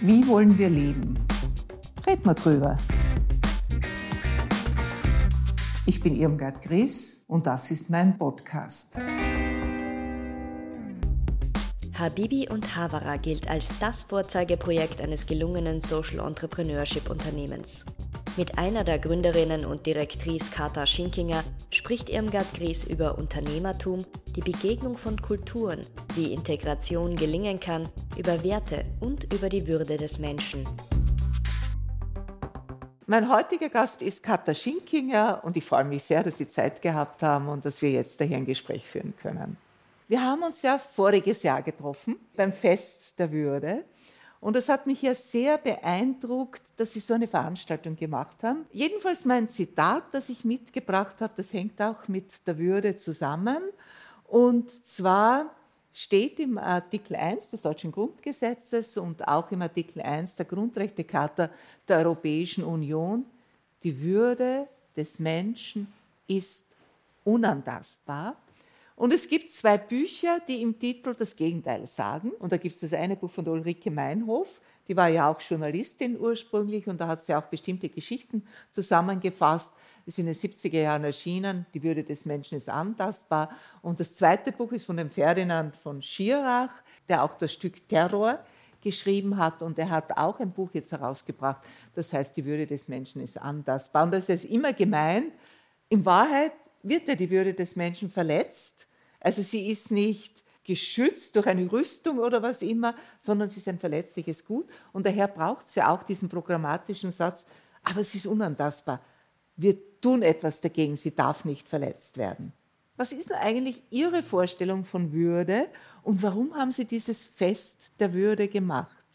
Wie wollen wir leben? Red mal drüber. Ich bin Irmgard Gries und das ist mein Podcast. Habibi und Havara gilt als das Vorzeigeprojekt eines gelungenen Social Entrepreneurship Unternehmens. Mit einer der Gründerinnen und Direktrice Kata Schinkinger spricht Irmgard Gries über Unternehmertum, die Begegnung von Kulturen, wie Integration gelingen kann, über Werte und über die Würde des Menschen. Mein heutiger Gast ist Kata Schinkinger und ich freue mich sehr, dass Sie Zeit gehabt haben und dass wir jetzt hier ein Gespräch führen können. Wir haben uns ja voriges Jahr getroffen beim Fest der Würde und es hat mich ja sehr beeindruckt, dass Sie so eine Veranstaltung gemacht haben. Jedenfalls mein Zitat, das ich mitgebracht habe, das hängt auch mit der Würde zusammen. Und zwar steht im Artikel 1 des deutschen Grundgesetzes und auch im Artikel 1 der Grundrechtecharta der Europäischen Union, die Würde des Menschen ist unantastbar und es gibt zwei Bücher, die im Titel das Gegenteil sagen. Und da gibt es das eine Buch von Ulrike Meinhof, die war ja auch Journalistin ursprünglich und da hat sie auch bestimmte Geschichten zusammengefasst. Sind in den 70er Jahren erschienen. Die Würde des Menschen ist antastbar. Und das zweite Buch ist von dem Ferdinand von Schirach, der auch das Stück Terror geschrieben hat und er hat auch ein Buch jetzt herausgebracht, das heißt, die Würde des Menschen ist antastbar. Und das ist immer gemeint, in Wahrheit wird ja die Würde des Menschen verletzt also sie ist nicht geschützt durch eine Rüstung oder was immer, sondern sie ist ein verletzliches Gut. Und daher braucht sie auch diesen programmatischen Satz, aber sie ist unantastbar. Wir tun etwas dagegen, sie darf nicht verletzt werden. Was ist denn eigentlich Ihre Vorstellung von Würde und warum haben Sie dieses Fest der Würde gemacht?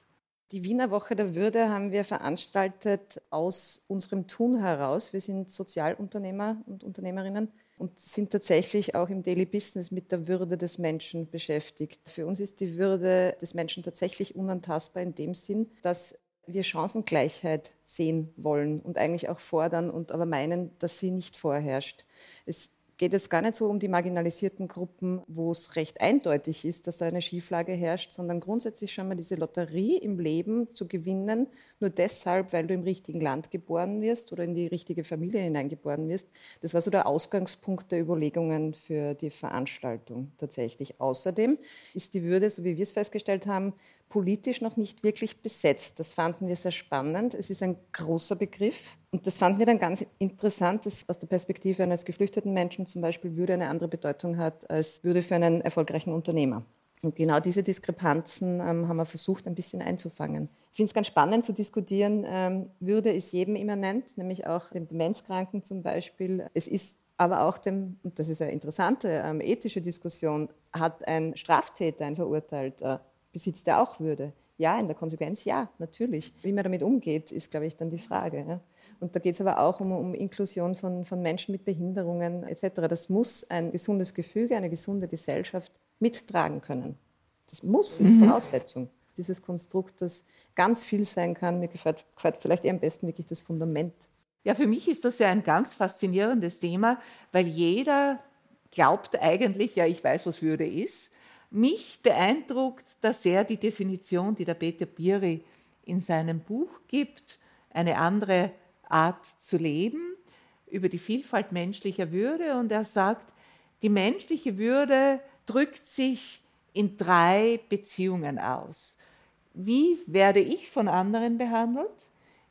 Die Wiener Woche der Würde haben wir veranstaltet aus unserem Tun heraus. Wir sind Sozialunternehmer und Unternehmerinnen und sind tatsächlich auch im Daily Business mit der Würde des Menschen beschäftigt. Für uns ist die Würde des Menschen tatsächlich unantastbar in dem Sinn, dass wir Chancengleichheit sehen wollen und eigentlich auch fordern und aber meinen, dass sie nicht vorherrscht. Es geht es gar nicht so um die marginalisierten Gruppen, wo es recht eindeutig ist, dass da eine Schieflage herrscht, sondern grundsätzlich schon mal diese Lotterie im Leben zu gewinnen, nur deshalb, weil du im richtigen Land geboren wirst oder in die richtige Familie hineingeboren wirst. Das war so der Ausgangspunkt der Überlegungen für die Veranstaltung tatsächlich. Außerdem ist die Würde, so wie wir es festgestellt haben, politisch noch nicht wirklich besetzt. Das fanden wir sehr spannend. Es ist ein großer Begriff. Und das fanden wir dann ganz interessant, dass aus der Perspektive eines geflüchteten Menschen zum Beispiel Würde eine andere Bedeutung hat als Würde für einen erfolgreichen Unternehmer. Und genau diese Diskrepanzen ähm, haben wir versucht, ein bisschen einzufangen. Ich finde es ganz spannend zu diskutieren. Ähm, Würde ist jedem immanent, nämlich auch dem Demenzkranken zum Beispiel. Es ist aber auch dem, und das ist eine interessante ähm, ethische Diskussion, hat ein Straftäter, ein Verurteilter, besitzt er auch Würde? Ja, in der Konsequenz ja, natürlich. Wie man damit umgeht, ist, glaube ich, dann die Frage. Ja? Und da geht es aber auch um, um Inklusion von, von, Menschen mit Behinderungen etc. Das muss ein gesundes Gefüge, eine gesunde Gesellschaft mittragen können. Das muss, ist mhm. Voraussetzung. Dieses Konstrukt, das ganz viel sein kann, mir gefällt, gefällt vielleicht eher am besten wirklich das Fundament. Ja, für mich ist das ja ein ganz faszinierendes Thema, weil jeder glaubt eigentlich, ja, ich weiß, was Würde ist. Mich beeindruckt da sehr die Definition, die der Peter Biri in seinem Buch gibt, eine andere Art zu leben, über die Vielfalt menschlicher Würde. Und er sagt, die menschliche Würde drückt sich in drei Beziehungen aus. Wie werde ich von anderen behandelt?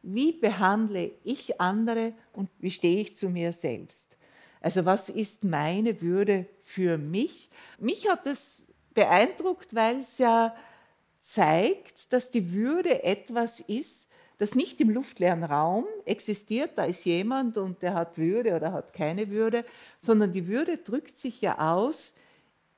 Wie behandle ich andere und wie stehe ich zu mir selbst? Also was ist meine Würde für mich? Mich hat es beeindruckt, weil es ja zeigt, dass die Würde etwas ist, das nicht im luftleeren Raum existiert, da ist jemand und der hat Würde oder hat keine Würde, sondern die Würde drückt sich ja aus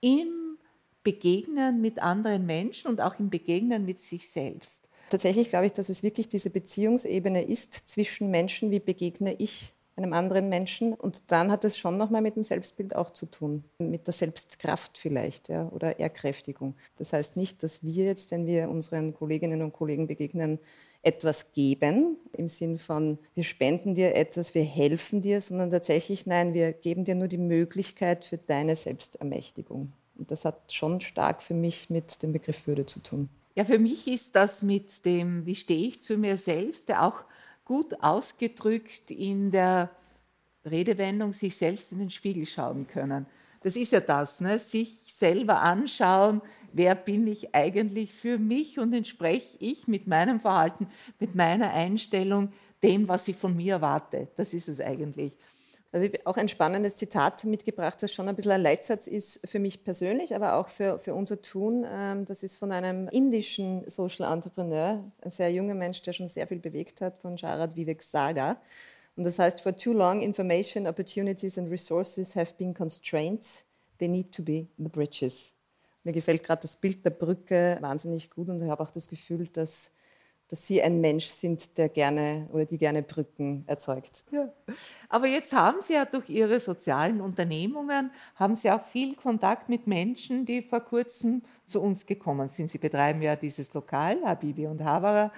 im Begegnen mit anderen Menschen und auch im Begegnen mit sich selbst. Tatsächlich glaube ich, dass es wirklich diese Beziehungsebene ist zwischen Menschen, wie begegne ich einem anderen Menschen. Und dann hat es schon nochmal mit dem Selbstbild auch zu tun, mit der Selbstkraft vielleicht ja, oder Erkräftigung. Das heißt nicht, dass wir jetzt, wenn wir unseren Kolleginnen und Kollegen begegnen, etwas geben, im Sinn von, wir spenden dir etwas, wir helfen dir, sondern tatsächlich, nein, wir geben dir nur die Möglichkeit für deine Selbstermächtigung. Und das hat schon stark für mich mit dem Begriff Würde zu tun. Ja, für mich ist das mit dem, wie stehe ich zu mir selbst, der auch gut ausgedrückt in der Redewendung, sich selbst in den Spiegel schauen können. Das ist ja das, ne? sich selber anschauen, wer bin ich eigentlich für mich und entspreche ich mit meinem Verhalten, mit meiner Einstellung dem, was ich von mir erwarte. Das ist es eigentlich. Also ich auch ein spannendes Zitat mitgebracht, das schon ein bisschen ein Leitsatz ist für mich persönlich, aber auch für, für unser Tun. Ähm, das ist von einem indischen Social Entrepreneur, ein sehr junger Mensch, der schon sehr viel bewegt hat, von Sharad Vivek Saga. Und das heißt, for too long, information, opportunities and resources have been constraints. They need to be the bridges. Mir gefällt gerade das Bild der Brücke wahnsinnig gut und ich habe auch das Gefühl, dass dass Sie ein Mensch sind, der gerne oder die gerne Brücken erzeugt. Ja. Aber jetzt haben Sie ja durch Ihre sozialen Unternehmungen, haben Sie auch viel Kontakt mit Menschen, die vor kurzem zu uns gekommen sind. Sie betreiben ja dieses Lokal, Habibi und Havara,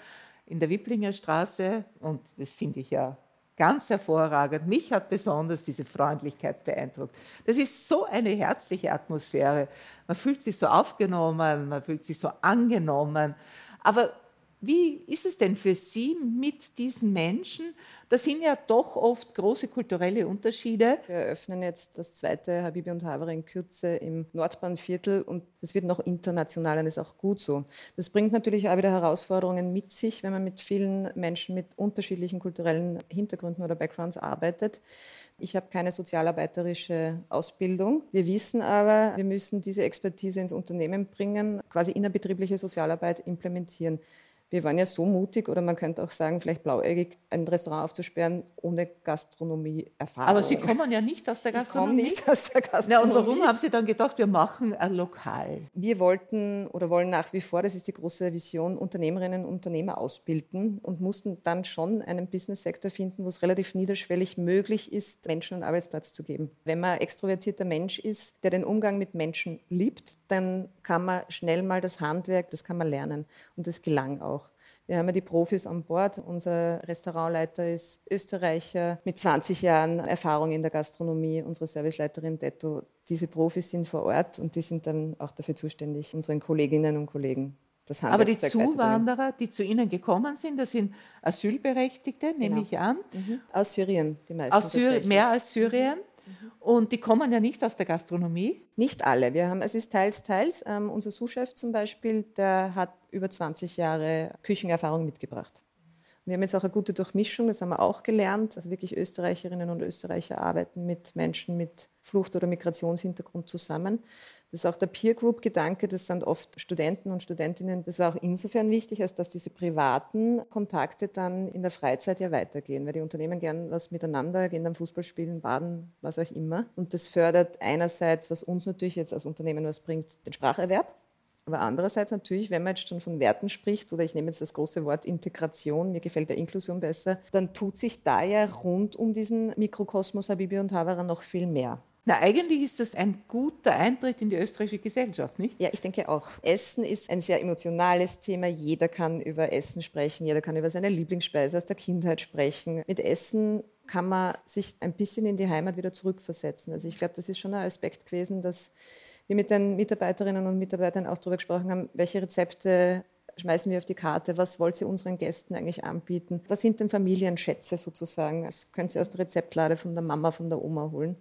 in der Wiblinger Straße und das finde ich ja ganz hervorragend. Mich hat besonders diese Freundlichkeit beeindruckt. Das ist so eine herzliche Atmosphäre. Man fühlt sich so aufgenommen, man fühlt sich so angenommen. Aber wie ist es denn für Sie mit diesen Menschen? Das sind ja doch oft große kulturelle Unterschiede. Wir eröffnen jetzt das zweite Habibi und Havre in Kürze im Nordbahnviertel und es wird noch international und ist auch gut so. Das bringt natürlich auch wieder Herausforderungen mit sich, wenn man mit vielen Menschen mit unterschiedlichen kulturellen Hintergründen oder Backgrounds arbeitet. Ich habe keine sozialarbeiterische Ausbildung. Wir wissen aber, wir müssen diese Expertise ins Unternehmen bringen, quasi innerbetriebliche Sozialarbeit implementieren wir waren ja so mutig oder man könnte auch sagen, vielleicht blauäugig, ein Restaurant aufzusperren ohne Gastronomie-Erfahrung. Aber Sie kommen ja nicht aus der Gastronomie. Ich nicht aus der Gastronomie. Na, und warum haben Sie dann gedacht, wir machen ein Lokal? Wir wollten oder wollen nach wie vor, das ist die große Vision, Unternehmerinnen und Unternehmer ausbilden und mussten dann schon einen Business-Sektor finden, wo es relativ niederschwellig möglich ist, Menschen einen Arbeitsplatz zu geben. Wenn man extrovertierter Mensch ist, der den Umgang mit Menschen liebt, dann kann man schnell mal das Handwerk, das kann man lernen. Und das gelang auch. Wir haben ja die Profis an Bord. Unser Restaurantleiter ist Österreicher mit 20 Jahren Erfahrung in der Gastronomie. Unsere Serviceleiterin Detto. Diese Profis sind vor Ort und die sind dann auch dafür zuständig, unseren Kolleginnen und Kollegen das Aber die Zuwanderer, die zu Ihnen gekommen sind, das sind Asylberechtigte, genau. nehme ich an. Mhm. Aus Syrien, die meisten. Aus Syri mehr als Syrien. Und die kommen ja nicht aus der Gastronomie. Nicht alle. Wir haben, es ist teils, teils. Ähm, unser Sous-Chef zum Beispiel, der hat über 20 Jahre Küchenerfahrung mitgebracht. Wir haben jetzt auch eine gute Durchmischung, das haben wir auch gelernt. Also wirklich Österreicherinnen und Österreicher arbeiten mit Menschen mit Flucht- oder Migrationshintergrund zusammen. Das ist auch der Peer Group Gedanke, das sind oft Studenten und Studentinnen. Das war auch insofern wichtig, als dass diese privaten Kontakte dann in der Freizeit ja weitergehen, weil die Unternehmen gern was miteinander, gehen dann Fußball spielen, baden, was auch immer. Und das fördert einerseits, was uns natürlich jetzt als Unternehmen was bringt, den Spracherwerb. Aber andererseits natürlich, wenn man jetzt schon von Werten spricht, oder ich nehme jetzt das große Wort Integration, mir gefällt der Inklusion besser, dann tut sich da ja rund um diesen Mikrokosmos Habibi und Havara noch viel mehr. Na, eigentlich ist das ein guter Eintritt in die österreichische Gesellschaft, nicht? Ja, ich denke auch. Essen ist ein sehr emotionales Thema. Jeder kann über Essen sprechen, jeder kann über seine Lieblingsspeise aus der Kindheit sprechen. Mit Essen kann man sich ein bisschen in die Heimat wieder zurückversetzen. Also ich glaube, das ist schon ein Aspekt gewesen, dass wir mit den Mitarbeiterinnen und Mitarbeitern auch darüber gesprochen haben, welche Rezepte schmeißen wir auf die Karte, was wollt ihr unseren Gästen eigentlich anbieten, was sind denn Familienschätze sozusagen, das könnt ihr aus der Rezeptlade von der Mama, von der Oma holen.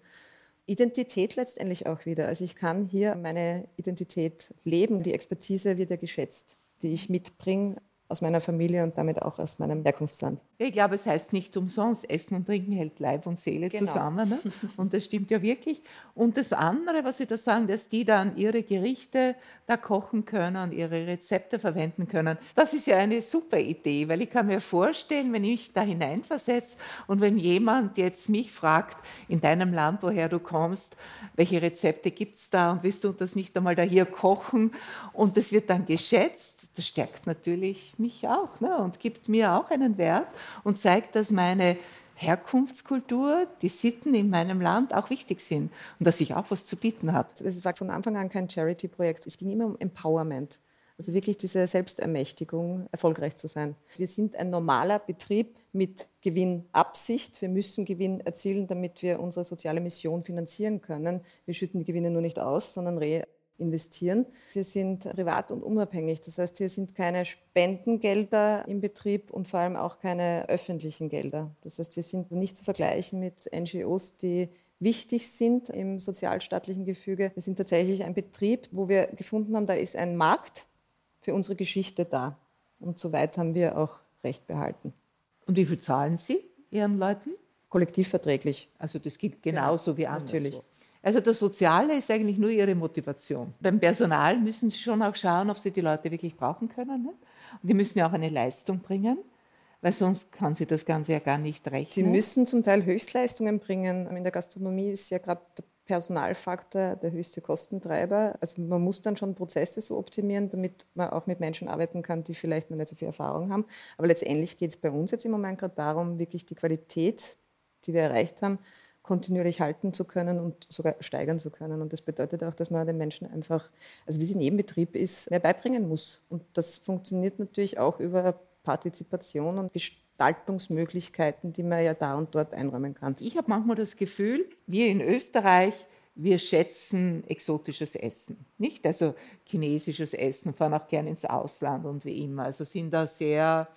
Identität letztendlich auch wieder. Also ich kann hier meine Identität leben. Die Expertise wird ja geschätzt, die ich mitbringe aus meiner Familie und damit auch aus meinem Herkunftsland. Ich glaube, es heißt nicht umsonst, Essen und Trinken hält Leib und Seele genau. zusammen. Ne? Und das stimmt ja wirklich. Und das andere, was Sie da sagen, dass die dann ihre Gerichte da kochen können, ihre Rezepte verwenden können, das ist ja eine super Idee, weil ich kann mir vorstellen, wenn ich mich da hineinversetze und wenn jemand jetzt mich fragt, in deinem Land, woher du kommst, welche Rezepte gibt es da und willst du das nicht einmal da hier kochen und das wird dann geschätzt, das stärkt natürlich mich auch ne? und gibt mir auch einen Wert und zeigt, dass meine Herkunftskultur, die Sitten in meinem Land auch wichtig sind und dass ich auch was zu bieten habe. Es war von Anfang an kein Charity-Projekt. Es ging immer um Empowerment. Also wirklich diese Selbstermächtigung, erfolgreich zu sein. Wir sind ein normaler Betrieb mit Gewinnabsicht. Wir müssen Gewinn erzielen, damit wir unsere soziale Mission finanzieren können. Wir schütten die Gewinne nur nicht aus, sondern investieren. Wir sind privat und unabhängig. Das heißt, hier sind keine Spendengelder im Betrieb und vor allem auch keine öffentlichen Gelder. Das heißt, wir sind nicht zu vergleichen mit NGOs, die wichtig sind im sozialstaatlichen Gefüge. Wir sind tatsächlich ein Betrieb, wo wir gefunden haben, da ist ein Markt für unsere Geschichte da. Und soweit haben wir auch Recht behalten. Und wie viel zahlen Sie Ihren Leuten? Kollektivverträglich. Also das geht genauso genau, wie anderswo. Natürlich. Also das Soziale ist eigentlich nur ihre Motivation. Beim Personal müssen sie schon auch schauen, ob sie die Leute wirklich brauchen können. Und die müssen ja auch eine Leistung bringen, weil sonst kann sie das Ganze ja gar nicht rechnen. Sie müssen zum Teil Höchstleistungen bringen. In der Gastronomie ist ja gerade der Personalfaktor der höchste Kostentreiber. Also man muss dann schon Prozesse so optimieren, damit man auch mit Menschen arbeiten kann, die vielleicht noch nicht so viel Erfahrung haben. Aber letztendlich geht es bei uns jetzt im Moment gerade darum, wirklich die Qualität, die wir erreicht haben, kontinuierlich halten zu können und sogar steigern zu können. Und das bedeutet auch, dass man den Menschen einfach, also wie es in jedem Betrieb ist, mehr beibringen muss. Und das funktioniert natürlich auch über Partizipation und Gestaltungsmöglichkeiten, die man ja da und dort einräumen kann. Ich habe manchmal das Gefühl, wir in Österreich, wir schätzen exotisches Essen, nicht? Also chinesisches Essen, fahren auch gerne ins Ausland und wie immer. Also sind da sehr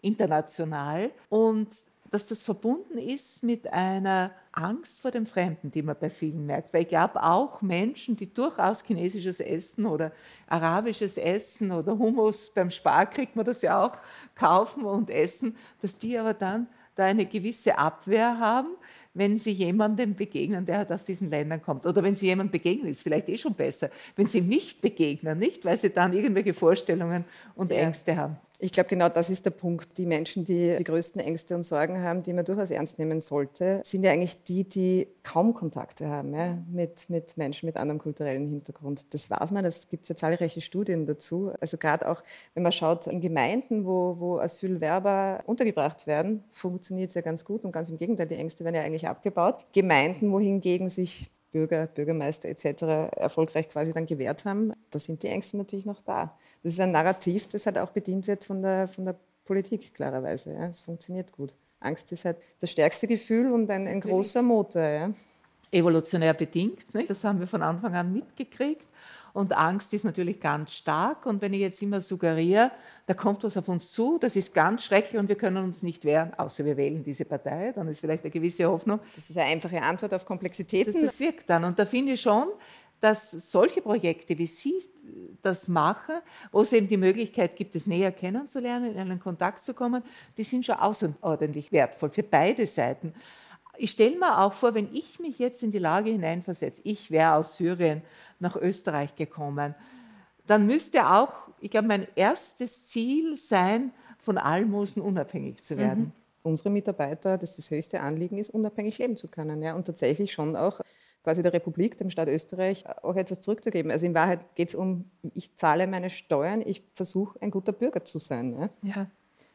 international und dass das verbunden ist mit einer Angst vor dem Fremden, die man bei vielen merkt. Weil ich glaube, auch Menschen, die durchaus chinesisches Essen oder arabisches Essen oder Hummus beim Spar kriegt man das ja auch kaufen und essen, dass die aber dann da eine gewisse Abwehr haben, wenn sie jemandem begegnen, der aus diesen Ländern kommt. Oder wenn sie jemandem begegnen, ist vielleicht eh schon besser. Wenn sie ihm nicht begegnen, nicht, weil sie dann irgendwelche Vorstellungen und ja. Ängste haben. Ich glaube, genau das ist der Punkt. Die Menschen, die die größten Ängste und Sorgen haben, die man durchaus ernst nehmen sollte, sind ja eigentlich die, die kaum Kontakte haben ja, mit, mit Menschen mit anderem kulturellen Hintergrund. Das weiß man, es gibt ja zahlreiche Studien dazu. Also gerade auch, wenn man schaut, in Gemeinden, wo, wo Asylwerber untergebracht werden, funktioniert es ja ganz gut und ganz im Gegenteil, die Ängste werden ja eigentlich abgebaut. Gemeinden, wohingegen sich Bürger, Bürgermeister etc. erfolgreich quasi dann gewährt haben, da sind die Ängste natürlich noch da. Das ist ein Narrativ, das halt auch bedient wird von der, von der Politik, klarerweise. Ja. Es funktioniert gut. Angst ist halt das stärkste Gefühl und ein, ein großer Motor. Ja. Evolutionär bedingt, nicht? das haben wir von Anfang an mitgekriegt. Und Angst ist natürlich ganz stark. Und wenn ich jetzt immer suggeriere, da kommt was auf uns zu, das ist ganz schrecklich und wir können uns nicht wehren, außer wir wählen diese Partei, dann ist vielleicht eine gewisse Hoffnung. Das ist eine einfache Antwort auf Komplexitäten. Das, das wirkt dann. Und da finde ich schon, dass solche Projekte, wie Sie das machen, wo es eben die Möglichkeit gibt, es näher kennenzulernen, in einen Kontakt zu kommen, die sind schon außerordentlich wertvoll für beide Seiten. Ich stelle mir auch vor, wenn ich mich jetzt in die Lage hineinversetze, ich wäre aus Syrien nach Österreich gekommen, dann müsste auch, ich glaube, mein erstes Ziel sein, von Almosen unabhängig zu werden. Mhm. Unsere Mitarbeiter, dass das höchste Anliegen ist, unabhängig leben zu können. Ja, und tatsächlich schon auch quasi der Republik, dem Staat Österreich, auch etwas zurückzugeben. Also in Wahrheit geht es um, ich zahle meine Steuern, ich versuche ein guter Bürger zu sein. Ja. ja.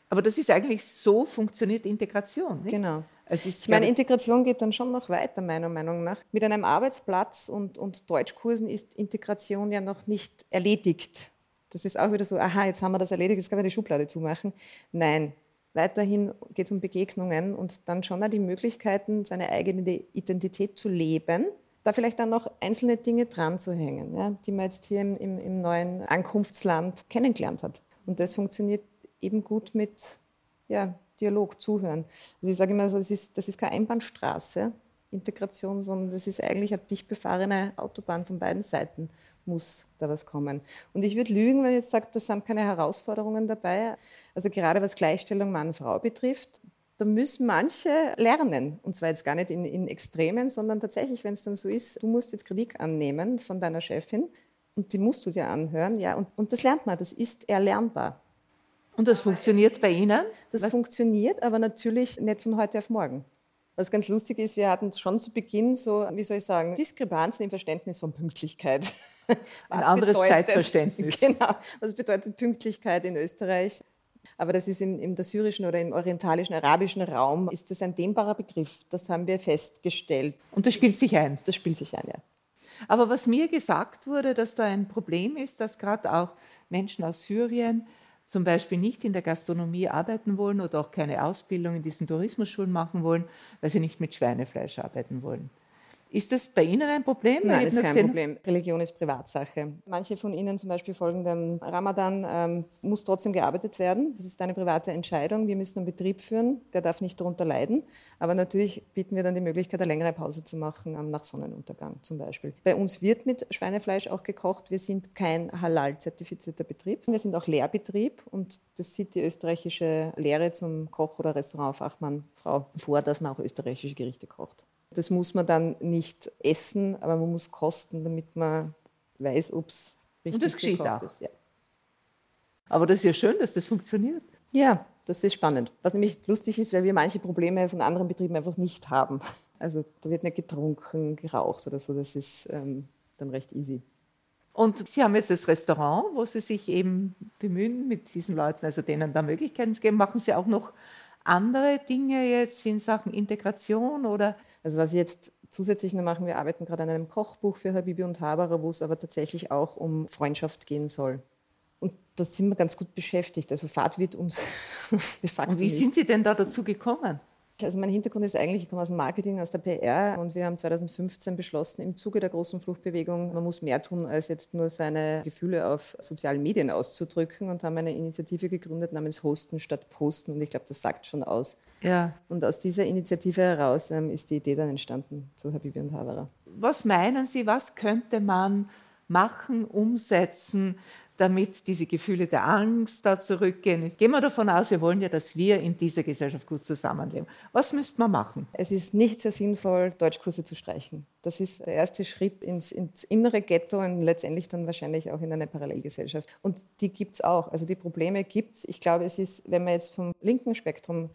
Aber das ist eigentlich so funktioniert Integration. Nicht? Genau. ich meine, Integration geht dann schon noch weiter, meiner Meinung nach. Mit einem Arbeitsplatz und, und Deutschkursen ist Integration ja noch nicht erledigt. Das ist auch wieder so, aha, jetzt haben wir das erledigt, jetzt können wir die Schublade zumachen. Nein, weiterhin geht es um Begegnungen und dann schon auch die Möglichkeiten, seine eigene Identität zu leben, da vielleicht dann noch einzelne Dinge dran zu hängen, ja, die man jetzt hier im, im, im neuen Ankunftsland kennengelernt hat. Und das funktioniert eben gut mit ja, Dialog, Zuhören. Also ich sage immer so, das ist, das ist keine Einbahnstraße, Integration, sondern das ist eigentlich eine dicht befahrene Autobahn von beiden Seiten muss da was kommen. Und ich würde lügen, wenn ich jetzt sage, da sind keine Herausforderungen dabei. Also gerade was Gleichstellung Mann-Frau betrifft, da müssen manche lernen. Und zwar jetzt gar nicht in, in Extremen, sondern tatsächlich, wenn es dann so ist, du musst jetzt Kritik annehmen von deiner Chefin und die musst du dir anhören. Ja, und, und das lernt man, das ist erlernbar. Und das funktioniert bei Ihnen? Das Was? funktioniert, aber natürlich nicht von heute auf morgen. Was ganz lustig ist, wir hatten schon zu Beginn so, wie soll ich sagen, Diskrepanzen im Verständnis von Pünktlichkeit. Ein anderes bedeutet, Zeitverständnis. Genau. Was bedeutet Pünktlichkeit in Österreich? Aber das ist im, im der syrischen oder im orientalischen, arabischen Raum, ist das ein dehnbarer Begriff. Das haben wir festgestellt. Und das spielt sich ein? Das spielt sich ein, ja. Aber was mir gesagt wurde, dass da ein Problem ist, dass gerade auch Menschen aus Syrien zum Beispiel nicht in der Gastronomie arbeiten wollen oder auch keine Ausbildung in diesen Tourismusschulen machen wollen, weil sie nicht mit Schweinefleisch arbeiten wollen. Ist das bei Ihnen ein Problem? Nein, das ist kein gesehen, Problem. Religion ist Privatsache. Manche von Ihnen zum Beispiel folgen dem Ramadan, ähm, muss trotzdem gearbeitet werden. Das ist eine private Entscheidung. Wir müssen einen Betrieb führen, der darf nicht darunter leiden. Aber natürlich bieten wir dann die Möglichkeit, eine längere Pause zu machen, ähm, nach Sonnenuntergang zum Beispiel. Bei uns wird mit Schweinefleisch auch gekocht. Wir sind kein halal-zertifizierter Betrieb. Wir sind auch Lehrbetrieb und das sieht die österreichische Lehre zum Koch- oder Restaurantfachmann Frau vor, dass man auch österreichische Gerichte kocht. Das muss man dann nicht essen, aber man muss kosten, damit man weiß, ob es richtig Und das geschieht auch. ist. Ja. Aber das ist ja schön, dass das funktioniert. Ja, das ist spannend. Was nämlich lustig ist, weil wir manche Probleme von anderen Betrieben einfach nicht haben. Also da wird nicht getrunken, geraucht oder so. Das ist ähm, dann recht easy. Und Sie haben jetzt das Restaurant, wo Sie sich eben bemühen, mit diesen Leuten, also denen da Möglichkeiten zu geben. Machen Sie auch noch andere Dinge jetzt in Sachen Integration oder? Also was wir jetzt zusätzlich noch machen, wir arbeiten gerade an einem Kochbuch für Habibi und Haberer, wo es aber tatsächlich auch um Freundschaft gehen soll. Und da sind wir ganz gut beschäftigt. Also Fahrt wird uns de facto Und wie nicht. sind Sie denn da dazu gekommen? Also mein Hintergrund ist eigentlich, ich komme aus dem Marketing, aus der PR und wir haben 2015 beschlossen, im Zuge der großen Fluchtbewegung, man muss mehr tun, als jetzt nur seine Gefühle auf sozialen Medien auszudrücken und haben eine Initiative gegründet namens Hosten statt Posten und ich glaube, das sagt schon aus. Ja. Und aus dieser Initiative heraus ähm, ist die Idee dann entstanden zu Habibi und Havara. Was meinen Sie, was könnte man machen, umsetzen, damit diese Gefühle der Angst da zurückgehen. Gehen wir davon aus, wir wollen ja, dass wir in dieser Gesellschaft gut zusammenleben. Was müsste man machen? Es ist nicht sehr sinnvoll, Deutschkurse zu streichen. Das ist der erste Schritt ins, ins innere Ghetto und letztendlich dann wahrscheinlich auch in eine Parallelgesellschaft. Und die gibt es auch. Also die Probleme gibt es. Ich glaube, es ist, wenn man jetzt vom linken Spektrum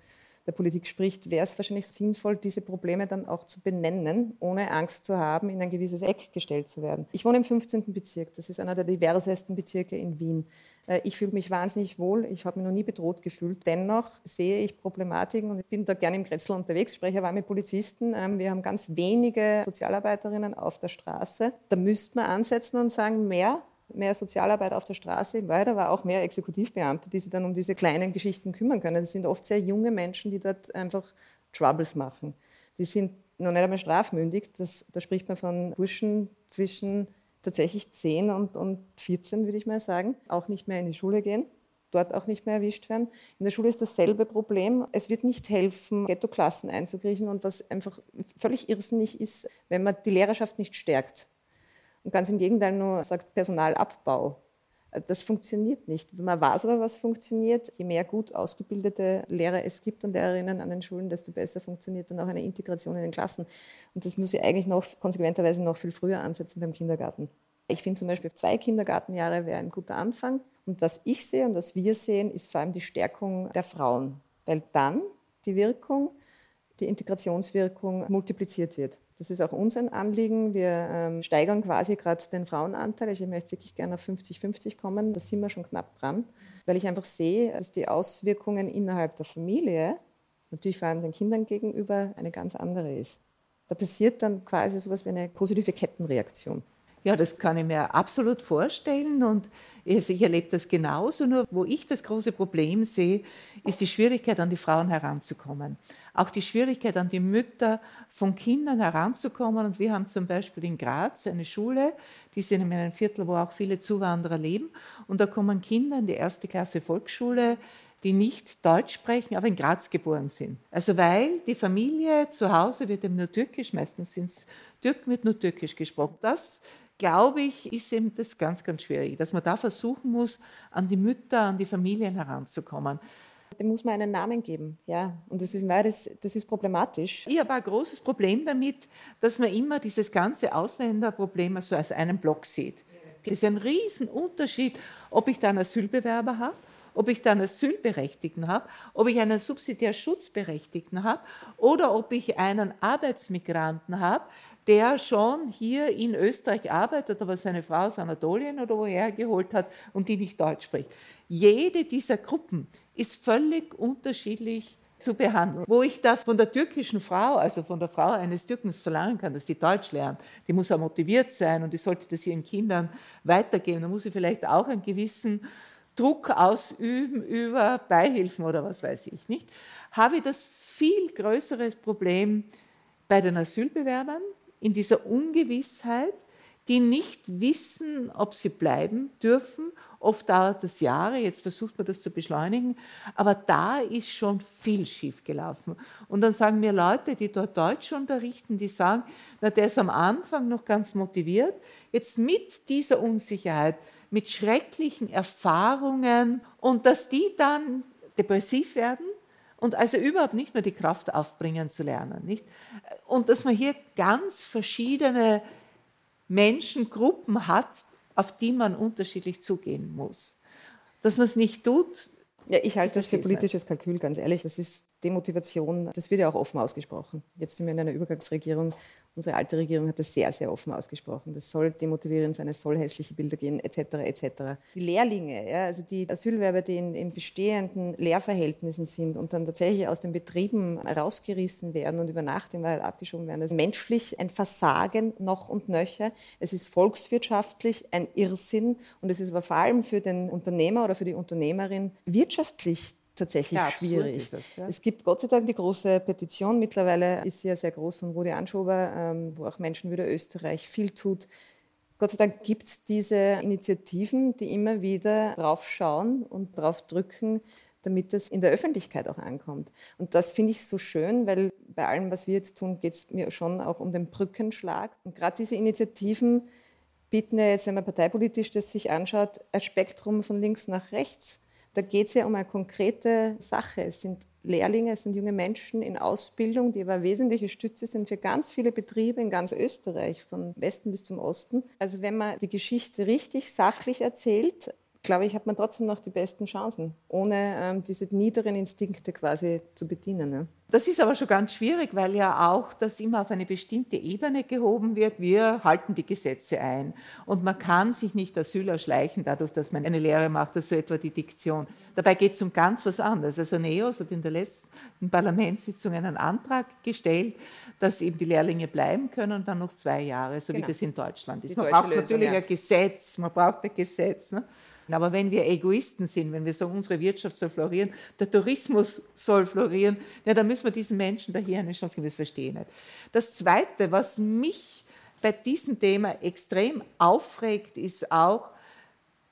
der Politik spricht, wäre es wahrscheinlich sinnvoll, diese Probleme dann auch zu benennen, ohne Angst zu haben, in ein gewisses Eck gestellt zu werden. Ich wohne im 15. Bezirk, das ist einer der diversesten Bezirke in Wien. Äh, ich fühle mich wahnsinnig wohl, ich habe mich noch nie bedroht gefühlt. Dennoch sehe ich Problematiken und ich bin da gerne im Kretzel unterwegs, spreche aber mit Polizisten. Ähm, wir haben ganz wenige Sozialarbeiterinnen auf der Straße. Da müsste man ansetzen und sagen, mehr mehr Sozialarbeit auf der Straße, weil da war auch mehr Exekutivbeamte, die sich dann um diese kleinen Geschichten kümmern können. Das sind oft sehr junge Menschen, die dort einfach Troubles machen. Die sind noch nicht einmal strafmündig. Das, da spricht man von Burschen zwischen tatsächlich 10 und, und 14, würde ich mal sagen. Auch nicht mehr in die Schule gehen dort auch nicht mehr erwischt werden. In der Schule ist dasselbe Problem. Es wird nicht helfen, Ghetto-Klassen einzukriechen und was einfach völlig irrsinnig ist, wenn man die Lehrerschaft nicht stärkt und ganz im Gegenteil nur sagt Personalabbau. Das funktioniert nicht. Man weiß aber, was funktioniert. Je mehr gut ausgebildete Lehrer es gibt und Lehrerinnen an den Schulen, desto besser funktioniert dann auch eine Integration in den Klassen. Und das muss ich eigentlich noch konsequenterweise noch viel früher ansetzen beim Kindergarten. Ich finde zum Beispiel, zwei Kindergartenjahre wäre ein guter Anfang. Und was ich sehe und was wir sehen, ist vor allem die Stärkung der Frauen, weil dann die Wirkung, die Integrationswirkung multipliziert wird. Das ist auch uns ein Anliegen. Wir ähm, steigern quasi gerade den Frauenanteil. Ich möchte wirklich gerne auf 50-50 kommen. Da sind wir schon knapp dran, weil ich einfach sehe, dass die Auswirkungen innerhalb der Familie, natürlich vor allem den Kindern gegenüber, eine ganz andere ist. Da passiert dann quasi so etwas wie eine positive Kettenreaktion. Ja, das kann ich mir absolut vorstellen und ich erlebe das genauso. Nur wo ich das große Problem sehe, ist die Schwierigkeit, an die Frauen heranzukommen. Auch die Schwierigkeit, an die Mütter von Kindern heranzukommen. Und wir haben zum Beispiel in Graz eine Schule, die ist in einem Viertel, wo auch viele Zuwanderer leben. Und da kommen Kinder in die erste Klasse Volksschule, die nicht Deutsch sprechen, aber in Graz geboren sind. Also weil die Familie zu Hause wird eben nur Türkisch, meistens sind es Türken, wird nur Türkisch gesprochen. Das glaube ich, ist eben das ganz, ganz schwierig, dass man da versuchen muss, an die Mütter, an die Familien heranzukommen. Dem muss man einen Namen geben, ja. Und das ist, das, das ist problematisch. Ich habe ein großes Problem damit, dass man immer dieses ganze Ausländerproblem so als einen Block sieht. Das ist ein Riesenunterschied, ob ich da einen Asylbewerber habe ob ich dann Asylberechtigten habe, ob ich einen subsidiär Schutzberechtigten habe oder ob ich einen Arbeitsmigranten habe, der schon hier in Österreich arbeitet, aber seine Frau aus Anatolien oder woher geholt hat und die nicht Deutsch spricht. Jede dieser Gruppen ist völlig unterschiedlich zu behandeln. Wo ich da von der türkischen Frau, also von der Frau eines Türkens verlangen kann, dass die Deutsch lernt, die muss auch motiviert sein und die sollte das ihren Kindern weitergeben. Da muss sie vielleicht auch einen gewissen Druck ausüben über Beihilfen oder was weiß ich nicht. Habe ich das viel größere Problem bei den Asylbewerbern, in dieser Ungewissheit, die nicht wissen, ob sie bleiben dürfen. Oft dauert das Jahre, jetzt versucht man das zu beschleunigen, aber da ist schon viel schief gelaufen. Und dann sagen mir Leute, die dort Deutsch unterrichten, die sagen, na, der ist am Anfang noch ganz motiviert, jetzt mit dieser Unsicherheit, mit schrecklichen Erfahrungen und dass die dann depressiv werden und also überhaupt nicht mehr die Kraft aufbringen zu lernen. Nicht? Und dass man hier ganz verschiedene Menschengruppen hat, auf die man unterschiedlich zugehen muss. Dass man es nicht tut. Ja, ich halte das für politisches Kalkül, ganz ehrlich. Das ist Demotivation, das wird ja auch offen ausgesprochen. Jetzt sind wir in einer Übergangsregierung Unsere alte Regierung hat das sehr, sehr offen ausgesprochen. Das soll demotivierend sein, es soll hässliche Bilder gehen, etc. etc. Die Lehrlinge, ja, also die Asylwerber, die in, in, bestehenden Lehrverhältnissen sind und dann tatsächlich aus den Betrieben rausgerissen werden und über Nacht in Wahrheit abgeschoben werden, das ist menschlich ein Versagen noch und nöcher. Es ist volkswirtschaftlich ein Irrsinn und es ist aber vor allem für den Unternehmer oder für die Unternehmerin wirtschaftlich tatsächlich ja, schwierig. Das, ja. Es gibt Gott sei Dank die große Petition, mittlerweile ist sie ja sehr groß von Rudi Anschober, ähm, wo auch Menschenwürde Österreich viel tut. Gott sei Dank gibt es diese Initiativen, die immer wieder draufschauen und drauf drücken, damit das in der Öffentlichkeit auch ankommt. Und das finde ich so schön, weil bei allem, was wir jetzt tun, geht es mir schon auch um den Brückenschlag. Und gerade diese Initiativen bieten ja jetzt, wenn man parteipolitisch das sich anschaut, ein Spektrum von links nach rechts. Da geht es ja um eine konkrete Sache. Es sind Lehrlinge, es sind junge Menschen in Ausbildung, die aber wesentliche Stütze sind für ganz viele Betriebe in ganz Österreich, von Westen bis zum Osten. Also wenn man die Geschichte richtig sachlich erzählt, glaube ich, hat man trotzdem noch die besten Chancen, ohne ähm, diese niederen Instinkte quasi zu bedienen. Ne? Das ist aber schon ganz schwierig, weil ja auch das immer auf eine bestimmte Ebene gehoben wird. Wir halten die Gesetze ein. Und man kann sich nicht Asyl erschleichen, dadurch, dass man eine Lehre macht, also etwa die Diktion. Dabei geht es um ganz was anderes. Also NEOS hat in der letzten Parlamentssitzung einen Antrag gestellt, dass eben die Lehrlinge bleiben können und dann noch zwei Jahre, so genau. wie das in Deutschland ist. Die man braucht Lösung, natürlich ja. ein Gesetz, man braucht ein Gesetz. Ne? Aber wenn wir Egoisten sind, wenn wir sagen, unsere Wirtschaft soll florieren, der Tourismus soll florieren, ja, dann müssen wir diesen Menschen da hier eine Chance geben. Das verstehe ich nicht. Das Zweite, was mich bei diesem Thema extrem aufregt, ist auch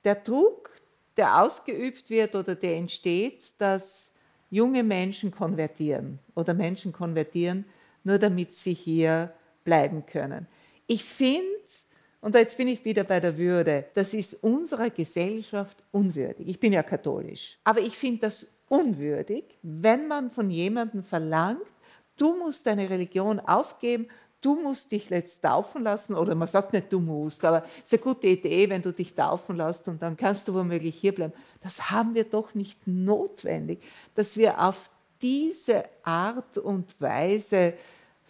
der Druck, der ausgeübt wird oder der entsteht, dass junge Menschen konvertieren oder Menschen konvertieren, nur damit sie hier bleiben können. Ich finde, und jetzt bin ich wieder bei der Würde. Das ist unserer Gesellschaft unwürdig. Ich bin ja katholisch. Aber ich finde das unwürdig, wenn man von jemandem verlangt, du musst deine Religion aufgeben, du musst dich jetzt taufen lassen, oder man sagt nicht, du musst, aber es ist eine gute Idee, wenn du dich taufen lässt und dann kannst du womöglich hierbleiben. Das haben wir doch nicht notwendig, dass wir auf diese Art und Weise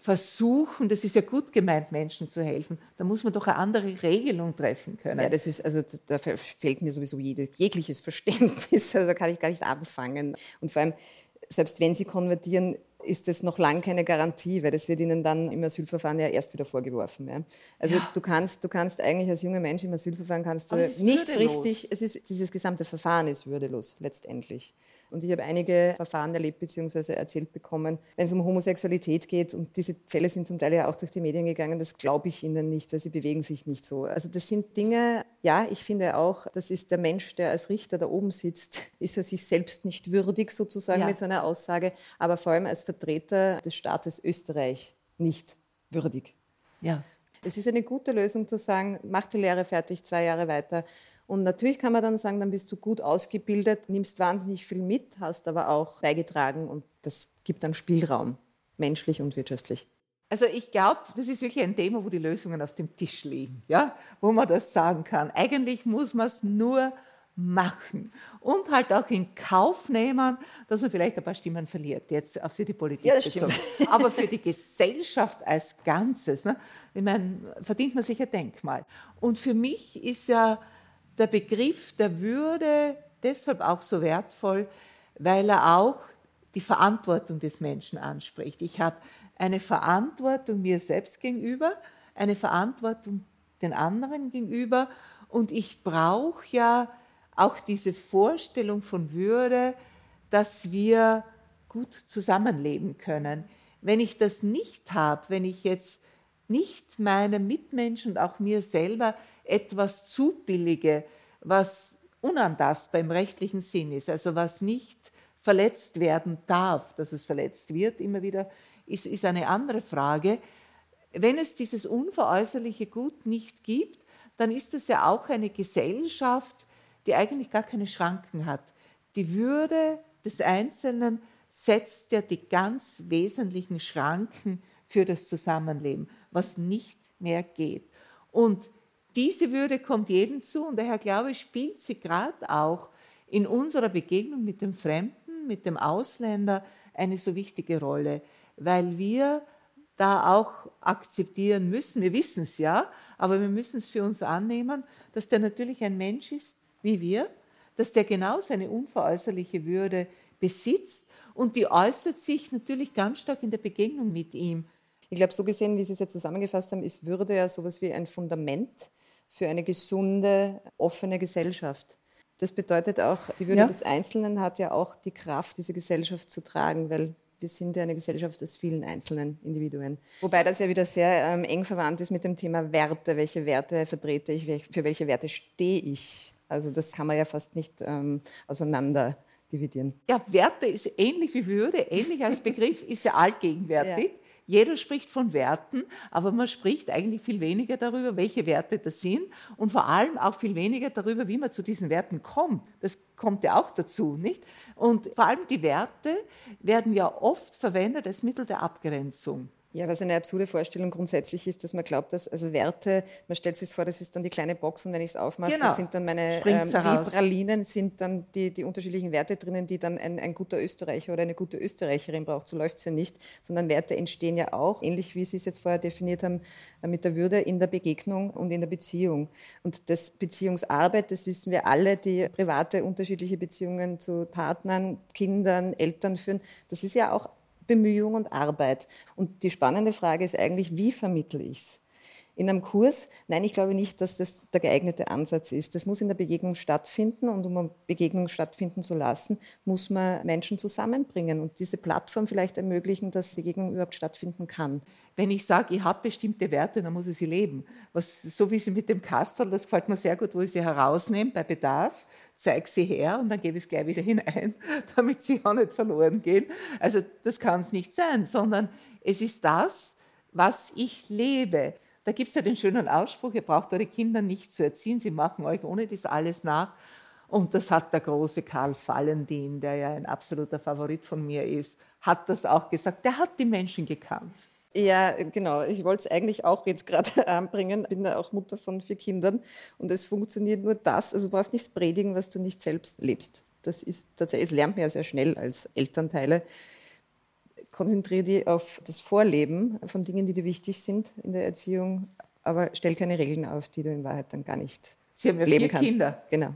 versuchen, das ist ja gut gemeint, Menschen zu helfen, da muss man doch eine andere Regelung treffen können. Ja, das ist, also da fehlt mir sowieso jegliches Verständnis, also da kann ich gar nicht anfangen. Und vor allem, selbst wenn sie konvertieren, ist das noch lange keine Garantie, weil das wird ihnen dann im Asylverfahren ja erst wieder vorgeworfen. Ja. Also ja. du kannst, du kannst eigentlich als junger Mensch im Asylverfahren kannst du nichts richtig. Es ist dieses gesamte Verfahren ist würdelos letztendlich. Und ich habe einige Verfahren erlebt bzw. erzählt bekommen, wenn es um Homosexualität geht. Und diese Fälle sind zum Teil ja auch durch die Medien gegangen. Das glaube ich ihnen nicht, weil sie bewegen sich nicht so. Also das sind Dinge, ja, ich finde auch, das ist der Mensch, der als Richter da oben sitzt, ist er sich selbst nicht würdig sozusagen ja. mit so einer Aussage, aber vor allem als Vertreter des Staates Österreich nicht würdig. Ja. Es ist eine gute Lösung zu sagen, mach die Lehre fertig, zwei Jahre weiter und natürlich kann man dann sagen, dann bist du gut ausgebildet, nimmst wahnsinnig viel mit, hast aber auch beigetragen und das gibt dann Spielraum, menschlich und wirtschaftlich. Also ich glaube, das ist wirklich ein Thema, wo die Lösungen auf dem Tisch liegen, ja? wo man das sagen kann. Eigentlich muss man es nur machen und halt auch in Kauf nehmen, dass man vielleicht ein paar Stimmen verliert, jetzt auch für die Politik. Ja, Aber für die Gesellschaft als Ganzes, ne? ich meine, verdient man sich ein Denkmal. Und für mich ist ja der Begriff der Würde deshalb auch so wertvoll, weil er auch die Verantwortung des Menschen anspricht. Ich habe eine Verantwortung mir selbst gegenüber, eine Verantwortung den anderen gegenüber und ich brauche ja auch diese Vorstellung von Würde, dass wir gut zusammenleben können. Wenn ich das nicht habe, wenn ich jetzt nicht meinem Mitmenschen und auch mir selber etwas zubillige, was unantastbar im rechtlichen Sinn ist, also was nicht verletzt werden darf, dass es verletzt wird, immer wieder, ist, ist eine andere Frage. Wenn es dieses unveräußerliche Gut nicht gibt, dann ist es ja auch eine Gesellschaft, die eigentlich gar keine Schranken hat. Die Würde des Einzelnen setzt ja die ganz wesentlichen Schranken für das Zusammenleben, was nicht mehr geht. Und diese Würde kommt jedem zu und daher glaube ich, spielt sie gerade auch in unserer Begegnung mit dem Fremden, mit dem Ausländer eine so wichtige Rolle, weil wir da auch akzeptieren müssen, wir wissen es ja, aber wir müssen es für uns annehmen, dass der natürlich ein Mensch ist wie wir, dass der genau seine unveräußerliche Würde besitzt und die äußert sich natürlich ganz stark in der Begegnung mit ihm. Ich glaube, so gesehen, wie Sie es jetzt zusammengefasst haben, ist Würde ja sowas wie ein Fundament für eine gesunde, offene Gesellschaft. Das bedeutet auch, die Würde ja. des Einzelnen hat ja auch die Kraft, diese Gesellschaft zu tragen, weil wir sind ja eine Gesellschaft aus vielen einzelnen Individuen. Wobei das ja wieder sehr ähm, eng verwandt ist mit dem Thema Werte. Welche Werte vertrete ich? Für welche Werte stehe ich? Also das kann man ja fast nicht ähm, auseinander dividieren. Ja, Werte ist ähnlich wie Würde, ähnlich als Begriff, ist ja allgegenwärtig. Ja. Jeder spricht von Werten, aber man spricht eigentlich viel weniger darüber, welche Werte das sind und vor allem auch viel weniger darüber, wie man zu diesen Werten kommt. Das kommt ja auch dazu, nicht? Und vor allem die Werte werden ja oft verwendet als Mittel der Abgrenzung. Ja, was eine absurde Vorstellung grundsätzlich ist, dass man glaubt, dass also Werte, man stellt sich vor, das ist dann die kleine Box und wenn ich es aufmache, genau. das sind dann meine ähm, sind dann die, die unterschiedlichen Werte drinnen, die dann ein, ein guter Österreicher oder eine gute Österreicherin braucht. So läuft es ja nicht, sondern Werte entstehen ja auch, ähnlich wie Sie es jetzt vorher definiert haben, äh, mit der Würde in der Begegnung und in der Beziehung. Und das Beziehungsarbeit, das wissen wir alle, die private unterschiedliche Beziehungen zu Partnern, Kindern, Eltern führen, das ist ja auch Bemühung und Arbeit. Und die spannende Frage ist eigentlich, wie vermittle ich es? In einem Kurs, nein, ich glaube nicht, dass das der geeignete Ansatz ist. Das muss in der Begegnung stattfinden und um eine Begegnung stattfinden zu lassen, muss man Menschen zusammenbringen und diese Plattform vielleicht ermöglichen, dass Begegnung überhaupt stattfinden kann. Wenn ich sage, ich habe bestimmte Werte, dann muss ich sie leben. Was, so wie Sie mit dem Kastel, das gefällt mir sehr gut, wo ich sie herausnehme bei Bedarf, zeige sie her und dann gebe ich es gleich wieder hinein, damit sie auch nicht verloren gehen. Also das kann es nicht sein, sondern es ist das, was ich lebe. Da gibt es ja den schönen Ausspruch, ihr braucht eure Kinder nicht zu erziehen, sie machen euch ohne das alles nach. Und das hat der große Karl Valentin, der ja ein absoluter Favorit von mir ist, hat das auch gesagt. Der hat die Menschen gekannt. Ja, genau. Ich wollte es eigentlich auch jetzt gerade anbringen. Ich bin ja auch Mutter von vier Kindern und es funktioniert nur das. Also du brauchst nichts predigen, was du nicht selbst lebst. Das ist tatsächlich, es lernt man ja sehr schnell als Elternteile. Konzentriere dich auf das Vorleben von Dingen, die dir wichtig sind in der Erziehung, aber stell keine Regeln auf, die du in Wahrheit dann gar nicht Sie haben ja leben vier kannst. Kinder. Genau.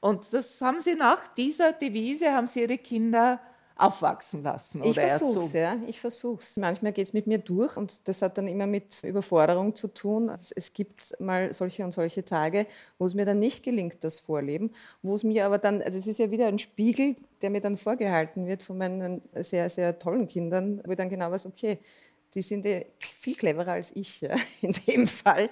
Und das haben Sie nach dieser Devise, haben Sie Ihre Kinder aufwachsen lassen. ich versuche es, ja. Ich versuche es. Manchmal geht es mit mir durch und das hat dann immer mit Überforderung zu tun. Es gibt mal solche und solche Tage, wo es mir dann nicht gelingt, das Vorleben, wo es mir aber dann, also es ist ja wieder ein Spiegel, der mir dann vorgehalten wird von meinen sehr, sehr tollen Kindern, wo ich dann genau weiß, okay, die sind ja viel cleverer als ich ja, in dem Fall.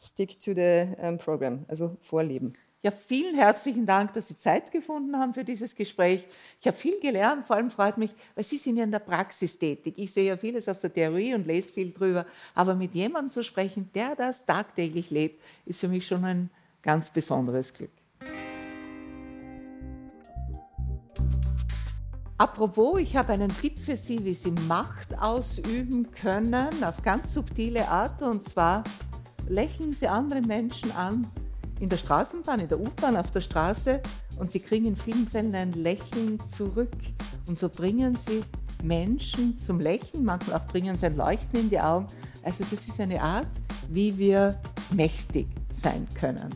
Stick to the um, program, also Vorleben. Ja, vielen herzlichen Dank, dass Sie Zeit gefunden haben für dieses Gespräch. Ich habe viel gelernt, vor allem freut mich, weil Sie sind ja in der Praxis tätig. Ich sehe ja vieles aus der Theorie und lese viel drüber, aber mit jemandem zu sprechen, der das tagtäglich lebt, ist für mich schon ein ganz besonderes Glück. Apropos, ich habe einen Tipp für Sie, wie Sie Macht ausüben können auf ganz subtile Art und zwar lächeln Sie andere Menschen an in der Straßenbahn, in der U-Bahn, auf der Straße und sie kriegen in vielen Fällen ein Lächeln zurück. Und so bringen sie Menschen zum Lächeln, manchmal auch bringen sie ein Leuchten in die Augen. Also das ist eine Art, wie wir mächtig sein können.